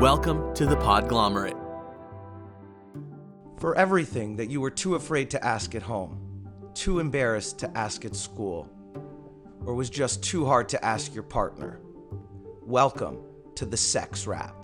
Welcome to the Podglomerate. For everything that you were too afraid to ask at home, too embarrassed to ask at school, or was just too hard to ask your partner, welcome to the Sex Wrap.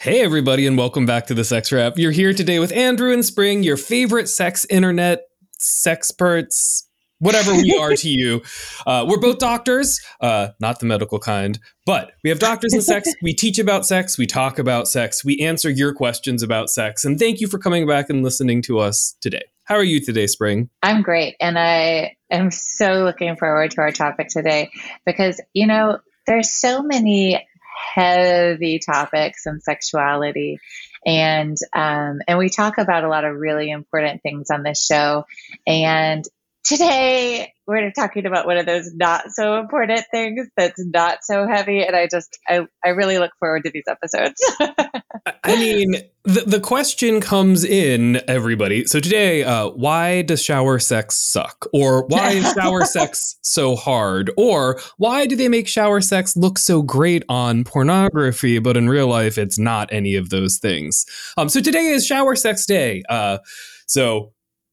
Hey, everybody, and welcome back to the Sex Wrap. You're here today with Andrew and Spring, your favorite sex internet sexperts, whatever we are to you. Uh, we're both doctors, uh, not the medical kind, but we have doctors in sex. We teach about sex. We talk about sex. We answer your questions about sex. And thank you for coming back and listening to us today. How are you today, Spring? I'm great. And I am so looking forward to our topic today because, you know, there's so many heavy topics in sexuality and um, and we talk about a lot of really important things on this show and today we're talking about one of those not so important things that's not so heavy and i just i, I really look forward to these episodes. I mean the, the question comes in everybody. So today uh, why does shower sex suck? Or why is shower sex so hard? Or why do they make shower sex look so great on pornography but in real life it's not any of those things? Um, so today is shower sex day. Uh, so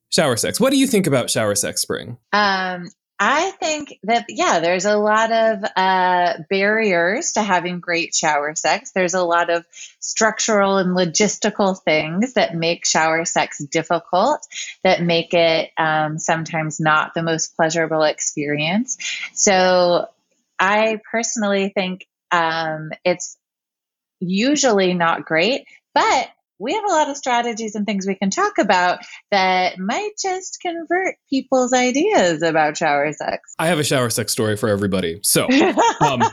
shower sex. What do you think about shower sex, Spring? Um, I think that, yeah, there's a lot of uh, barriers to having great shower sex. There's a lot of structural and logistical things that make shower sex difficult, that make it um, sometimes not the most pleasurable experience. So I personally think um, it's usually not great, but we have a lot of strategies and things we can talk about that might just convert people's ideas about shower sex. I have a shower sex story for everybody. So, um,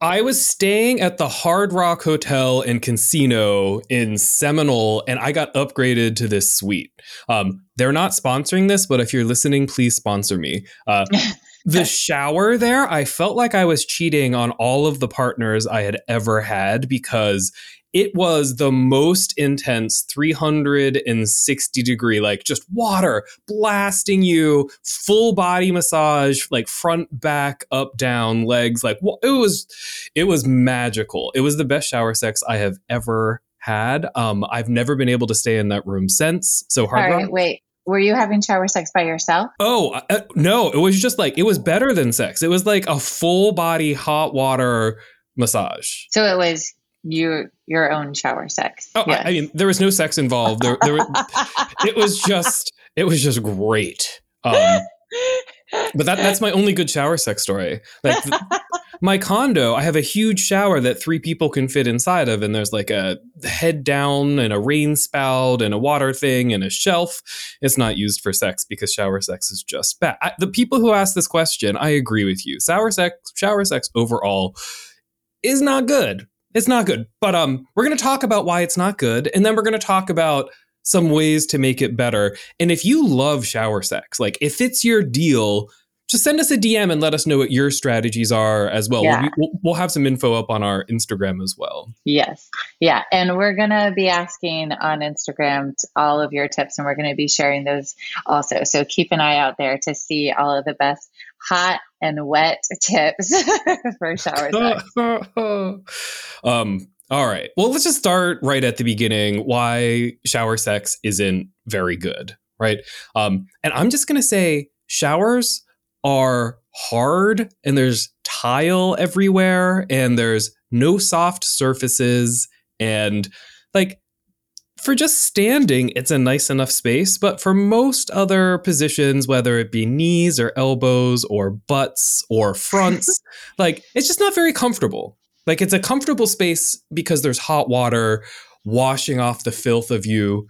I was staying at the Hard Rock Hotel and Casino in Seminole, and I got upgraded to this suite. Um, they're not sponsoring this, but if you're listening, please sponsor me. Uh, the shower there, I felt like I was cheating on all of the partners I had ever had because it was the most intense 360 degree like just water blasting you full body massage like front back up down legs like it was it was magical it was the best shower sex i have ever had um i've never been able to stay in that room since so hard All right, wait were you having shower sex by yourself? Oh, uh, uh, no. It was just like, it was better than sex. It was like a full body hot water massage. So it was you your own shower sex. Oh, yes. I, I, mean, there was no sex involved. There, there it was just, it was just great. Um, but that that's my only good shower sex story. Like my condo, I have a huge shower that three people can fit inside of, and there's like a head down and a rain spout and a water thing and a shelf. It's not used for sex because shower sex is just bad. I, the people who ask this question, I agree with you. Shower sex, shower sex overall is not good it's not good. But um, we're going to talk about why it's not good, and then we're going to talk about some ways to make it better. And if you love shower sex, like if it's your deal, just send us a DM and let us know what your strategies are as well. Yeah. We'll, we'll, have some info up on our Instagram as well. Yes. Yeah. And we're going to be asking on Instagram all of your tips and we're going to be sharing those also. So keep an eye out there to see all of the best hot and wet tips for shower sex. um, all right. Well, let's just start right at the beginning why shower sex isn't very good, right? Um, and I'm just going to say showers are hard and there's tile everywhere and there's no soft surfaces and like for just standing, it's a nice enough space, but for most other positions, whether it be knees or elbows or butts or fronts, like it's just not very comfortable. Like it's a comfortable space because there's hot water washing off the filth of you.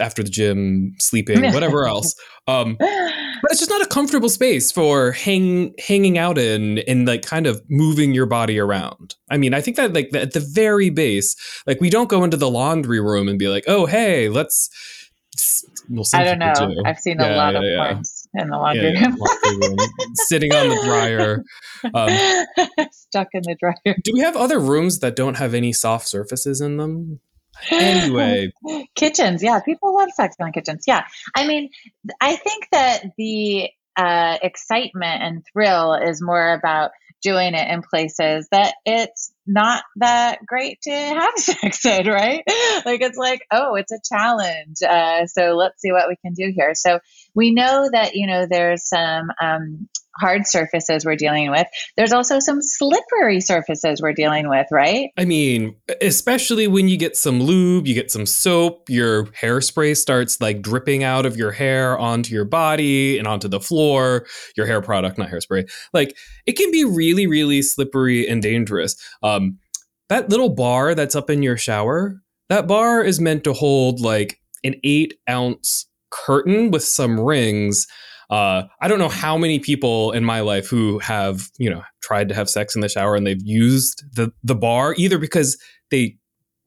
After the gym, sleeping, whatever else. Um, but it's just not a comfortable space for hang hanging out in and like kind of moving your body around. I mean, I think that like at the very base, like we don't go into the laundry room and be like, oh hey, let's. Well, I don't know. Do. I've seen yeah, a lot yeah, of yeah. in the laundry room. laundry room. Sitting on the dryer. Um, Stuck in the dryer. Do we have other rooms that don't have any soft surfaces in them? Anyway. Kitchens yeah people love sex in kitchens yeah. I mean i think that the uh, excitement and thrill is more about doing it in places that it's not that great to have sex in, right? Like it's like, oh, it's a challenge. Uh, so let's see what we can do here. So we know that, you know, there's some um, hard surfaces we're dealing with. There's also some slippery surfaces we're dealing with, right? I mean, especially when you get some lube, you get some soap, your hairspray starts like dripping out of your hair onto your body and onto the floor, your hair product, not hairspray. Like it can be really, really slippery and dangerous. Um, that little bar that's up in your shower, that bar is meant to hold like an eight ounce curtain with some rings. Uh, I don't know how many people in my life who have, you know, tried to have sex in the shower and they've used the the bar either because they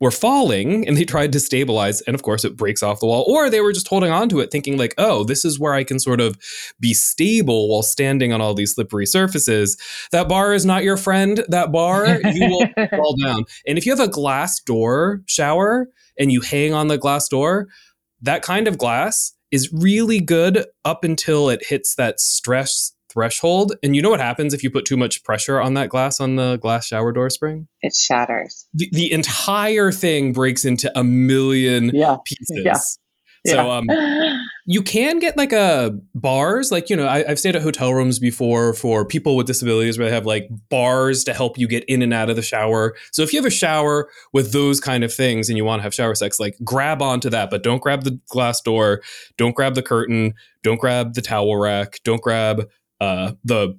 were falling and they tried to stabilize and of course it breaks off the wall or they were just holding on to it thinking like oh this is where i can sort of be stable while standing on all these slippery surfaces. That bar is not your friend. That bar you will fall down. And if you have a glass door shower and you hang on the glass door that kind of glass is really good up until it hits that stress threshold. And you know what happens if you put too much pressure on that glass on the glass shower door spring? It shatters. The, the entire thing breaks into a million yeah. pieces. Yeah. So um, you can get like a bars, like you know, I, have stayed at hotel rooms before for people with disabilities where they have like bars to help you get in and out of the shower. So if you have a shower with those kind of things and you want to have shower sex, like grab onto that, but don't grab the glass door, don't grab the curtain, don't grab the towel rack, don't grab uh, the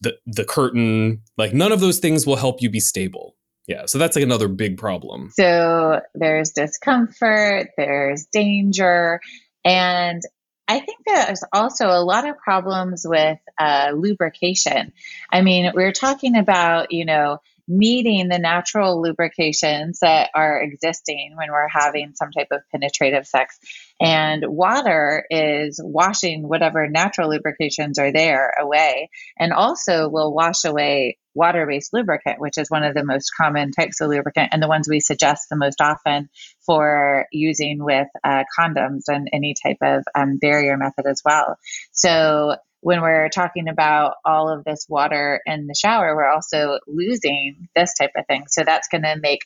the the curtain. Like none of those things will help you be stable. Yeah, so that's like another big problem. So there's discomfort, there's danger, and I think there's also a lot of problems with uh, lubrication. I mean, we're talking about, you know, meeting the natural lubrications that are existing when we're having some type of penetrative sex. And water is washing whatever natural lubrications are there away and also will wash away water based lubricant, which is one of the most common types of lubricant and the ones we suggest the most often for using with uh, condoms and any type of um, barrier method as well. So, when we're talking about all of this water in the shower, we're also losing this type of thing. So, that's going to make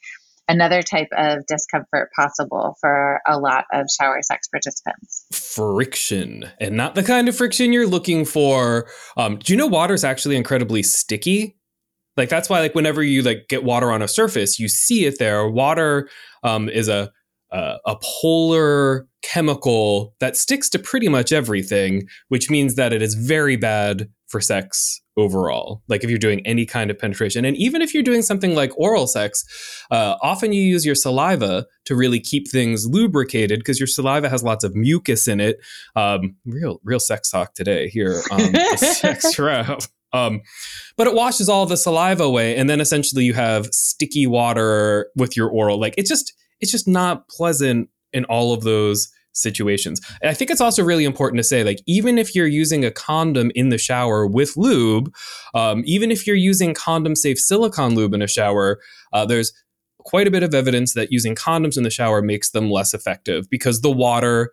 another type of discomfort possible for a lot of shower sex participants. Friction, and not the kind of friction you're looking for. Um, do you know water is actually incredibly sticky? Like that's why, like whenever you like get water on a surface, you see it there. Water um, is a uh, a polar chemical that sticks to pretty much everything, which means that it is very bad for sex overall. Like if you're doing any kind of penetration, and even if you're doing something like oral sex, uh, often you use your saliva to really keep things lubricated because your saliva has lots of mucus in it. Um, real, real sex talk today here on the sex wrap. Um, but it washes all the saliva away, and then essentially you have sticky water with your oral. Like it's just it's just not pleasant in all of those situations. And I think it's also really important to say, like, even if you're using a condom in the shower with lube, um, even if you're using condom safe silicone lube in a shower, uh, there's quite a bit of evidence that using condoms in the shower makes them less effective because the water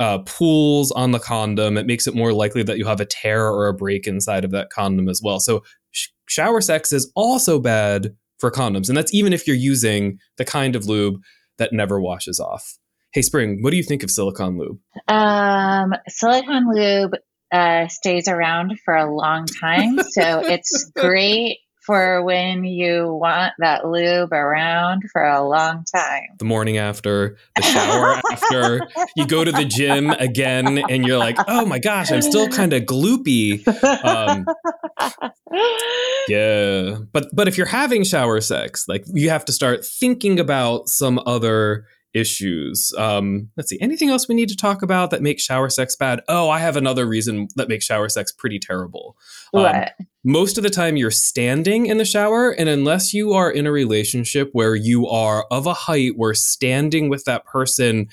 uh, pools on the condom. It makes it more likely that you'll have a tear or a break inside of that condom as well. So, sh- shower sex is also bad for condoms. And that's even if you're using the kind of lube that never washes off. Hey, Spring, what do you think of silicone lube? Um, silicone lube uh, stays around for a long time. So it's great for when you want that lube around for a long time. The morning after, the shower after, you go to the gym again, and you're like, oh my gosh, I'm still kind of gloopy. Um, yeah, but but if you're having shower sex, like you have to start thinking about some other issues. Um, let's see, anything else we need to talk about that makes shower sex bad? Oh, I have another reason that makes shower sex pretty terrible. Um, What? most of the time you're standing in the shower and unless you are in a relationship where you are of a height where standing with that person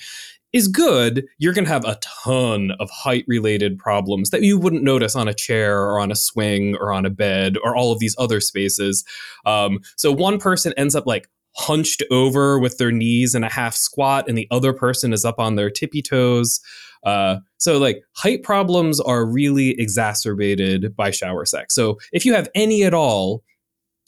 is good you're going to have a ton of height related problems that you wouldn't notice on a chair or on a swing or on a bed or all of these other spaces um, so one person ends up like hunched over with their knees in a half squat and the other person is up on their tippy toes uh, so like height problems are really exacerbated by shower sex. So if you have any at all,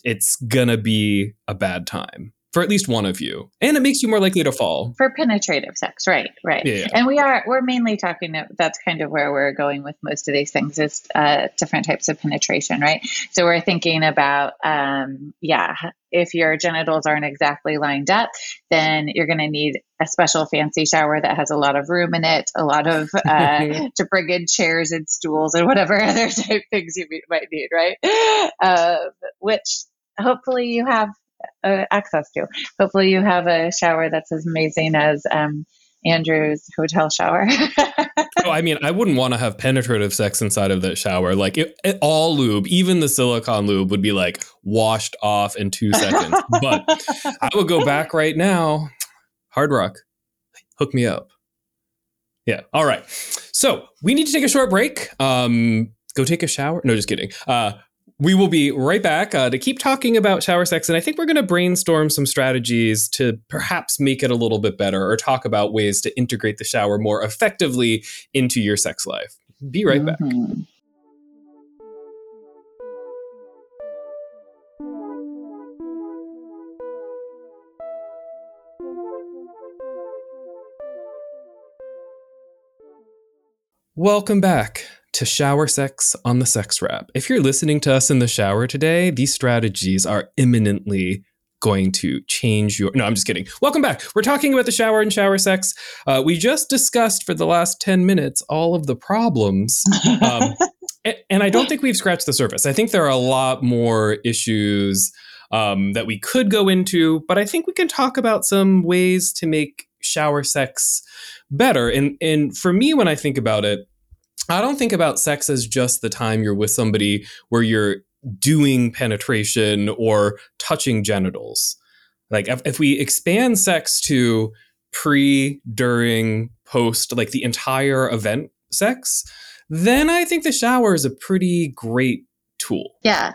it's gonna be a bad time for at least one of you, and it makes you more likely to fall. For penetrative sex, right, right. Yeah, yeah. And we are we're mainly talking. That's kind of where we're going with most of these things is uh, different types of penetration, right? So we're thinking about, um, yeah, if your genitals aren't exactly lined up, then you're going to need a special fancy shower that has a lot of room in it, a lot of uh, to bring in chairs and stools and whatever other type things you might need, right? Uh, which hopefully you have uh, access to. Hopefully you have a shower that's as amazing as um, Andrew's hotel shower. Oh, I mean, I wouldn't want to have penetrative sex inside of that shower. Like it, it- all lube, even the silicone lube, would be like washed off in two seconds. but I would go back right now. Hard Rock, hook me up. Yeah. All right. So we need to take a short break. Um, go take a shower. No, just kidding. Uh, we will be right back uh, to keep talking about shower sex. And I think we're going to brainstorm some strategies to perhaps make it a little bit better or talk about ways to integrate the shower more effectively into your sex life. Be right back. Mhm. Welcome back to Shower Sex on the Sex Wrap. If you're listening to us in the shower today, these strategies are imminently going to change your. No, I'm just kidding. Welcome back. We're talking about the shower and shower sex. Uh, we just discussed for the last 10 minutes all of the problems. Um, and I don't think we've scratched the surface. I think there are a lot more issues um, that we could go into, but I think we can talk about some ways to make shower sex better. And and for me, when I think about it, I don't think about sex as just the time you're with somebody where you're doing penetration or touching genitals. Like if, if we expand sex to pre, during, post, like the entire event sex, then I think the shower is a pretty great tool. Yeah.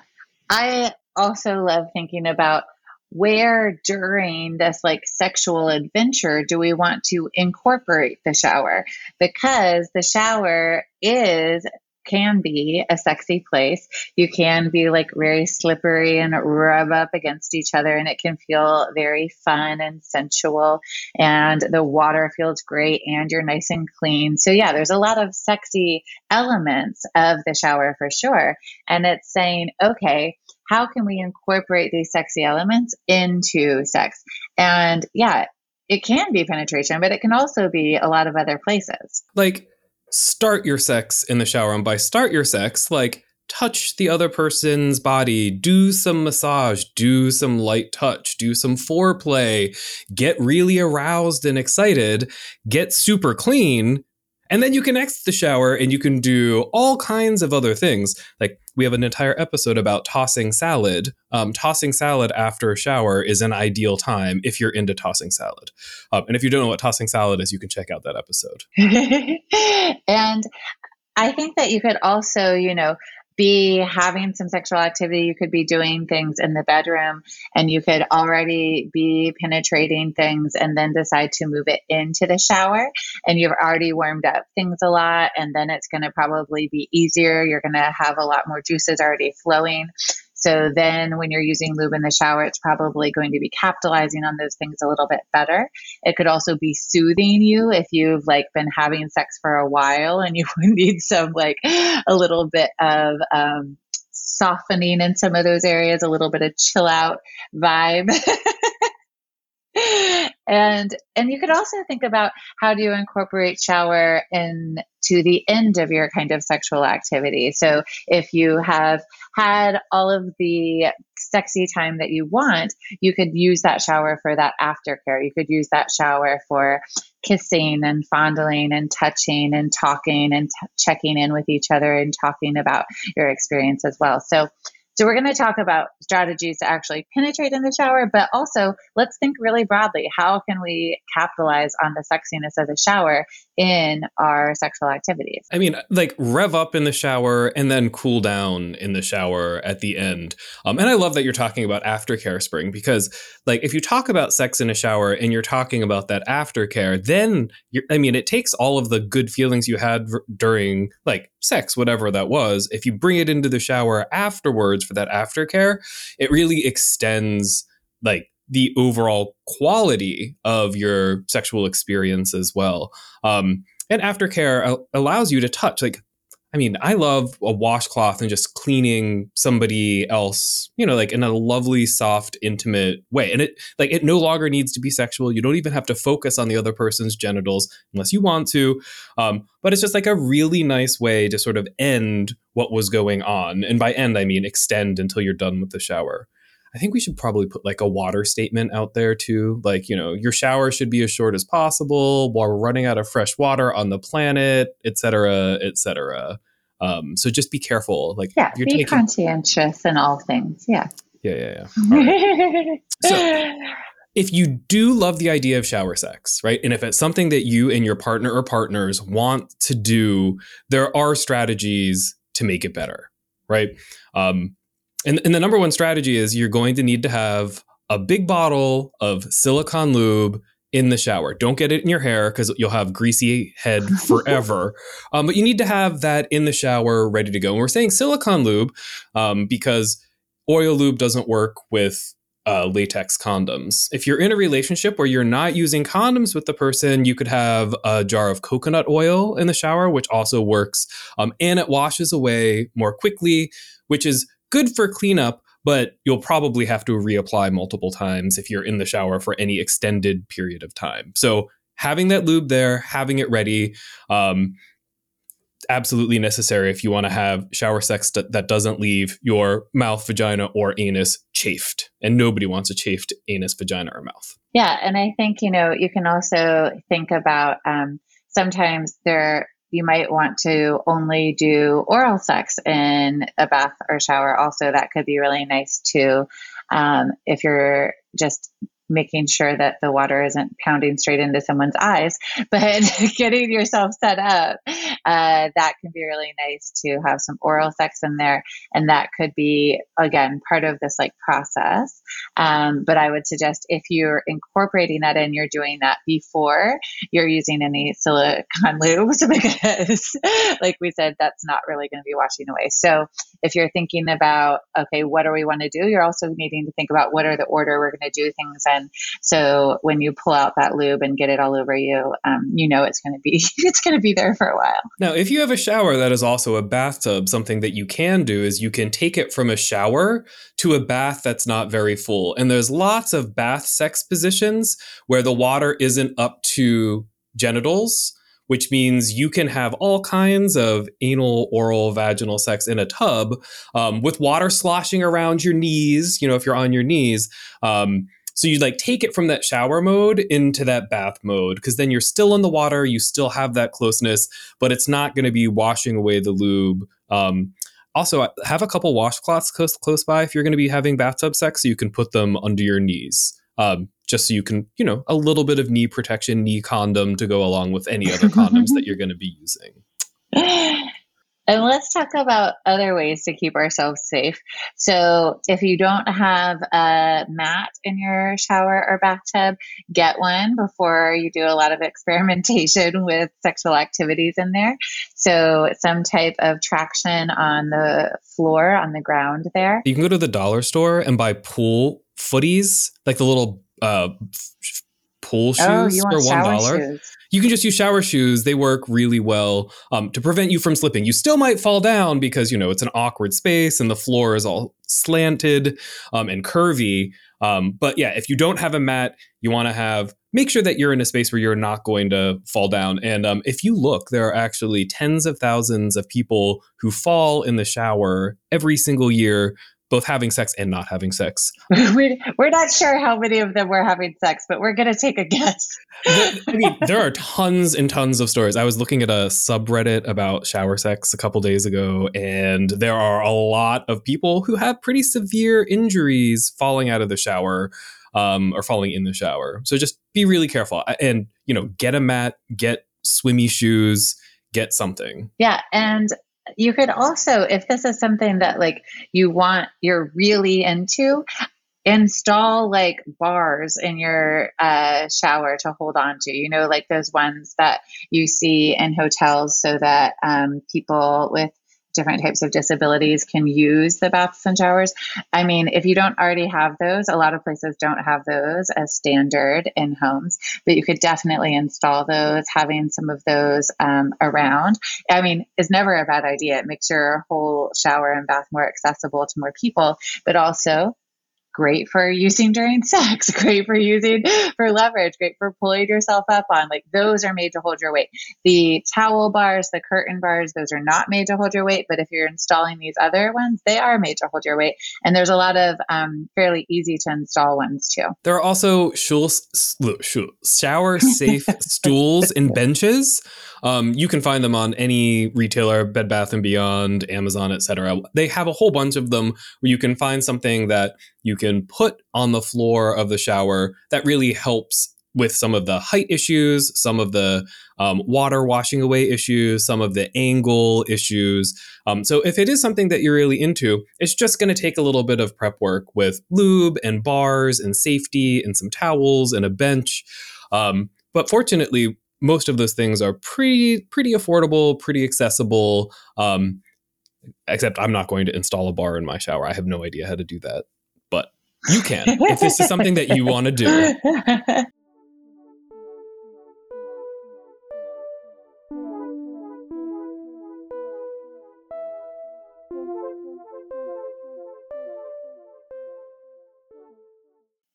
I also love thinking about where during this like sexual adventure do we want to incorporate the shower? Because the shower is can be a sexy place. You can be like very slippery and rub up against each other, and it can feel very fun and sensual. And the water feels great, and you're nice and clean. So, yeah, there's a lot of sexy elements of the shower for sure. And it's saying, okay, how can we incorporate these sexy elements into sex? And yeah, it can be penetration, but it can also be a lot of other places. Like start your sex in the shower. And by start your sex, like touch the other person's body, do some massage, do some light touch, do some foreplay, get really aroused and excited, get super clean. And then you can exit the shower and you can do all kinds of other things. Like we have an entire episode about tossing salad. Um, tossing salad after a shower is an ideal time if you're into tossing salad. Um, and if you don't know what tossing salad is, you can check out that episode. and I think that you could also, you know, be having some sexual activity. You could be doing things in the bedroom and you could already be penetrating things and then decide to move it into the shower. And you've already warmed up things a lot. And then it's going to probably be easier. You're going to have a lot more juices already flowing. So then when you're using lube in the shower, it's probably going to be capitalizing on those things a little bit better. It could also be soothing you if you've like been having sex for a while and you need some like a little bit of um, softening in some of those areas, a little bit of chill out vibe. and and you could also think about how do you incorporate shower in to the end of your kind of sexual activity. So if you have had all of the sexy time that you want you could use that shower for that aftercare. You could use that shower for kissing and fondling and touching and talking and t- checking in with each other and talking about your experience as well. So so we're going to talk about strategies to actually penetrate in the shower, but also let's think really broadly. How can we capitalize on the sexiness of the shower in our sexual activities? I mean, like rev up in the shower and then cool down in the shower at the end. Um, and I love that you're talking about aftercare spring because, like, if you talk about sex in a shower and you're talking about that aftercare, then I mean, it takes all of the good feelings you had during like sex, whatever that was. If you bring it into the shower afterwards for that aftercare, it really extends like the overall quality of your sexual experience as well. Um, and aftercare allows you to touch like I mean, I love a washcloth and just cleaning somebody else, you know, like in a lovely, soft, intimate way. And it like it no longer needs to be sexual. You don't even have to focus on the other person's genitals unless you want to. Um, but it's just like a really nice way to sort of end what was going on. And by end, I mean extend until you're done with the shower. I think we should probably put like a water statement out there too. Like, you know, your shower should be as short as possible while we're running out of fresh water on the planet, et cetera, et cetera. Um, so just be careful. Like, yeah, be taking... conscientious in all things. Yeah. Yeah, yeah, yeah. so, if you do love the idea of shower sex, right? And if it's something that you and your partner or partners want to do, there are strategies to make it better, right? Um, and, and the number one strategy is you're going to need to have a big bottle of silicone lube in the shower. Don't get it in your hair because you'll have greasy head forever. um, but you need to have that in the shower ready to go. And we're saying silicone lube um, because oil lube doesn't work with uh, latex condoms. If you're in a relationship where you're not using condoms with the person, you could have a jar of coconut oil in the shower, which also works. Um, and it washes away more quickly, which is good for cleanup, but you'll probably have to reapply multiple times if you're in the shower for any extended period of time. So having that lube there, having it ready, um, absolutely necessary if you want to have shower sex that doesn't leave your mouth, vagina, or anus chafed. And nobody wants a chafed anus, vagina, or mouth. Yeah, and I think you know you can also think about um, sometimes there you might want to only do oral sex in a bath or shower. Also, that could be really nice too. Um, if you're just making sure that the water isn't pounding straight into someone's eyes, but getting yourself set up, uh, that can be really nice to have some oral sex in there. And that could be, again, part of this like process. Um, but I would suggest if you're incorporating that in, you're doing that before you're using any silicone lubes because, like we said, that's not really going to be washing away. So if you're thinking about, okay, what do we want to do? You're also needing to think about what are the order we're going to do things in. So when you pull out that lube and get it all over you, um, you know it's going to be it's going to be there for a while. Now, if you have a shower that is also a bathtub, something that you can do is you can take it from a shower to a bath that's not very full. And there's lots of bath sex positions where the water isn't up to genitals which means you can have all kinds of anal, oral, vaginal sex in a tub um, with water sloshing around your knees. You know, if you're on your knees. Um, so you like take it from that shower mode into that bath mode because then you're still in the water, you still have that closeness, but it's not going to be washing away the lube. Um, also, have a couple washcloths close, close by if you're going to be having bathtub sex, so you can put them under your knees um, just so you can, you know, a little bit of knee protection, knee condom to go along with any other condoms that you're going to be using. And let's talk about other ways to keep ourselves safe. So, if you don't have a mat in your shower or bathtub, get one before you do a lot of experimentation with sexual activities in there. So, some type of traction on the floor, on the ground there. You can go to the dollar store and buy pool footies, like the little uh, pool oh, shoes oh, for one dollar. You can just use shower shoes. They work really well um, to prevent you from slipping. You still might fall down because you know it's an awkward space and the floor is all slanted um, and curvy. Um, but yeah, if you don't have a mat, you want to have make sure that you're in a space where you're not going to fall down. And um, if you look, there are actually tens of thousands of people who fall in the shower every single year both having sex and not having sex. we're not sure how many of them were having sex, but we're going to take a guess. I mean, there are tons and tons of stories. I was looking at a subreddit about shower sex a couple days ago, and there are a lot of people who have pretty severe injuries falling out of the shower um, or falling in the shower. So just be really careful and, you know, get a mat, get swimmy shoes, get something. Yeah. And you could also, if this is something that like you want, you're really into, install like bars in your uh, shower to hold on to. You know, like those ones that you see in hotels so that um, people with different types of disabilities can use the baths and showers. I mean, if you don't already have those, a lot of places don't have those as standard in homes, but you could definitely install those. Having some of those um, around, I mean, is never a bad idea. It makes your whole shower and bath more accessible to more people, but also great for using during sex, great for using for leverage, great for pulling yourself up on. Like those are made to hold your weight. The towel bars, the curtain bars, those are not made to hold your weight. But if you're installing these other ones, they are made to hold your weight. And there's a lot of um, fairly easy to install ones too. There are also shower safe stools and benches. Um, you can find them on any retailer, Bed Bath and Beyond, Amazon, etc. They have a whole bunch of them where you can find something that you can put on the floor of the shower that really helps with some of the height issues, some of the um, water washing away issues, some of the angle issues. Um, so, if it is something that you're really into, it's just going to take a little bit of prep work with lube and bars and safety and some towels and a bench. Um, but fortunately, most of those things are pretty pretty affordable, pretty accessible. Um, except I'm not going to install a bar in my shower. I have no idea how to do that, you can if this is something that you want to do.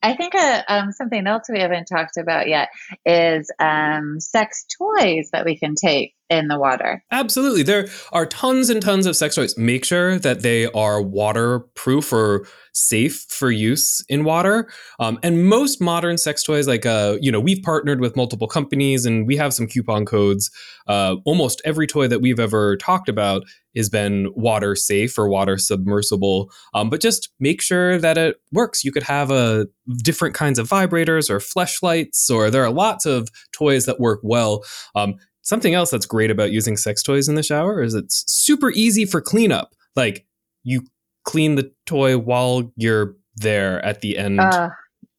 I think uh, um, something else we haven't talked about yet is um, sex toys that we can take in the water. Absolutely. There are tons and tons of sex toys. Make sure that they are waterproof or safe for use in water. Um, and most modern sex toys, like, uh, you know, we've partnered with multiple companies and we have some coupon codes. Uh, almost every toy that we've ever talked about has been water safe or water submersible. Um, but just make sure that it works. You could have a uh, different kinds of vibrators or fleshlights, or there are lots of toys that work well. Um, something else that's great about using sex toys in the shower is it's super easy for cleanup. Like you clean the toy while you're there at the end. Uh,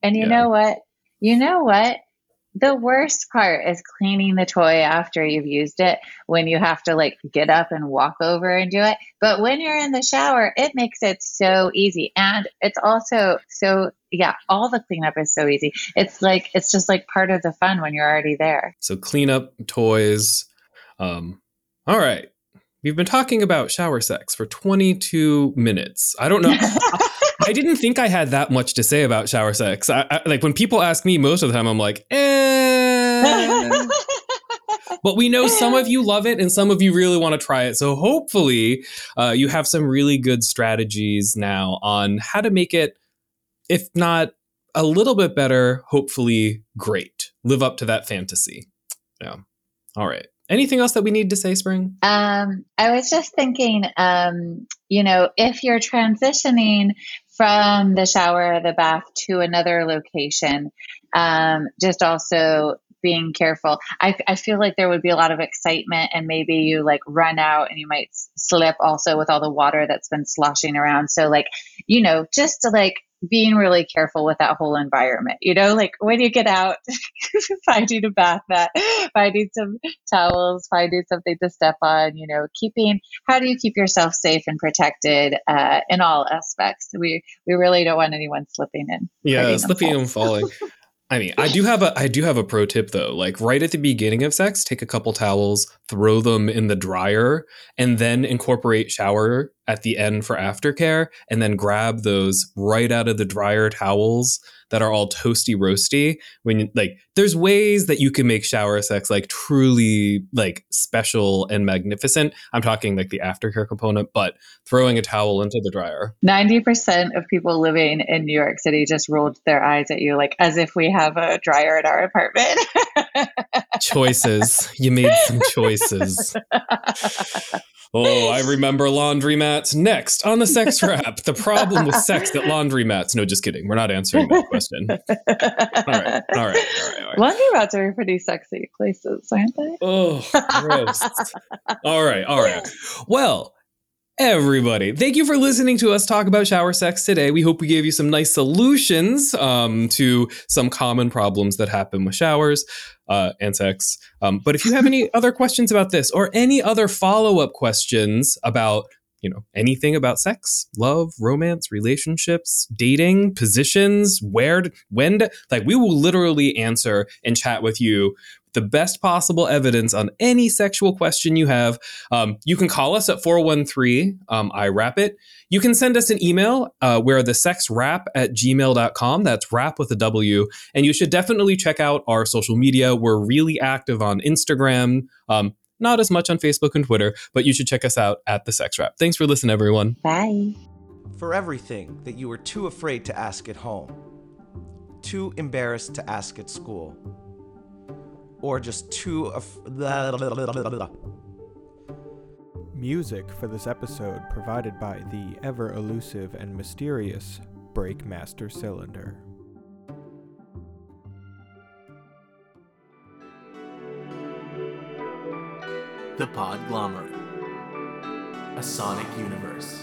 and you yeah. know what? You know what? The worst part is cleaning the toy after you've used it when you have to like get up and walk over and do it. But when you're in the shower, it makes it so easy. And it's also so, yeah, all the cleanup is so easy. It's like, it's just like part of the fun when you're already there. So clean up toys. Um, all right. We've been talking about shower sex for 22 minutes. I don't know. I didn't think I had that much to say about shower sex. I, I, like when people ask me, most of the time I'm like, eh. but we know some of you love it and some of you really want to try it. So hopefully, uh, you have some really good strategies now on how to make it, if not a little bit better, hopefully great. Live up to that fantasy. Yeah. All right. Anything else that we need to say, Spring? Um, I was just thinking, um, you know, if you're transitioning from the shower the bath to another location, um, just also being careful. I, I feel like there would be a lot of excitement, and maybe you like run out and you might slip also with all the water that's been sloshing around. So, like, you know, just to like being really careful with that whole environment. You know, like when you get out, finding a bath mat, finding some towels, finding something to step on, you know, keeping, how do you keep yourself safe and protected uh, in all aspects? We, we really don't want anyone slipping in. Yeah, slipping and falling. I mean, I do have a I do have a pro tip though. Like right at the beginning of sex, take a couple towels, throw them in the dryer, and then incorporate shower at the end for aftercare and then grab those right out of the dryer towels that are all toasty roasty when like there's ways that you can make shower sex like truly like special and magnificent. I'm talking like the aftercare component but throwing a towel into the dryer. 90% of people living in New York City just rolled their eyes at you like as if we have a dryer at our apartment. choices. You made some choices Oh, I remember laundromats. Next on the sex wrap, the problem with sex at laundromats. No, just kidding. We're not answering that question. All right, all right, all right. All right. Laundromats are pretty sexy places, aren't they? Oh, gross. all right, all right. Well, everybody, thank you for listening to us talk about shower sex today. We hope we gave you some nice solutions um, to some common problems that happen with showers uh, and sex. Um, but if you have any other questions about this or any other follow up questions about you know anything about sex love romance relationships dating positions where when to, like we will literally answer and chat with you the best possible evidence on any sexual question you have. Um, you can call us at 413 um, I wrap it. You can send us an email. Uh, we're the sex wrap at gmail.com. That's wrap with a W. And you should definitely check out our social media. We're really active on Instagram. Um, not as much on Facebook and Twitter, but you should check us out at the sex wrap. Thanks for listening, everyone. Bye. For everything that you were too afraid to ask at home, too embarrassed to ask at school, or just too. Af- Music for this episode provided by the ever elusive and mysterious Breakmaster Cylinder. The Podglomerate. A sonic universe.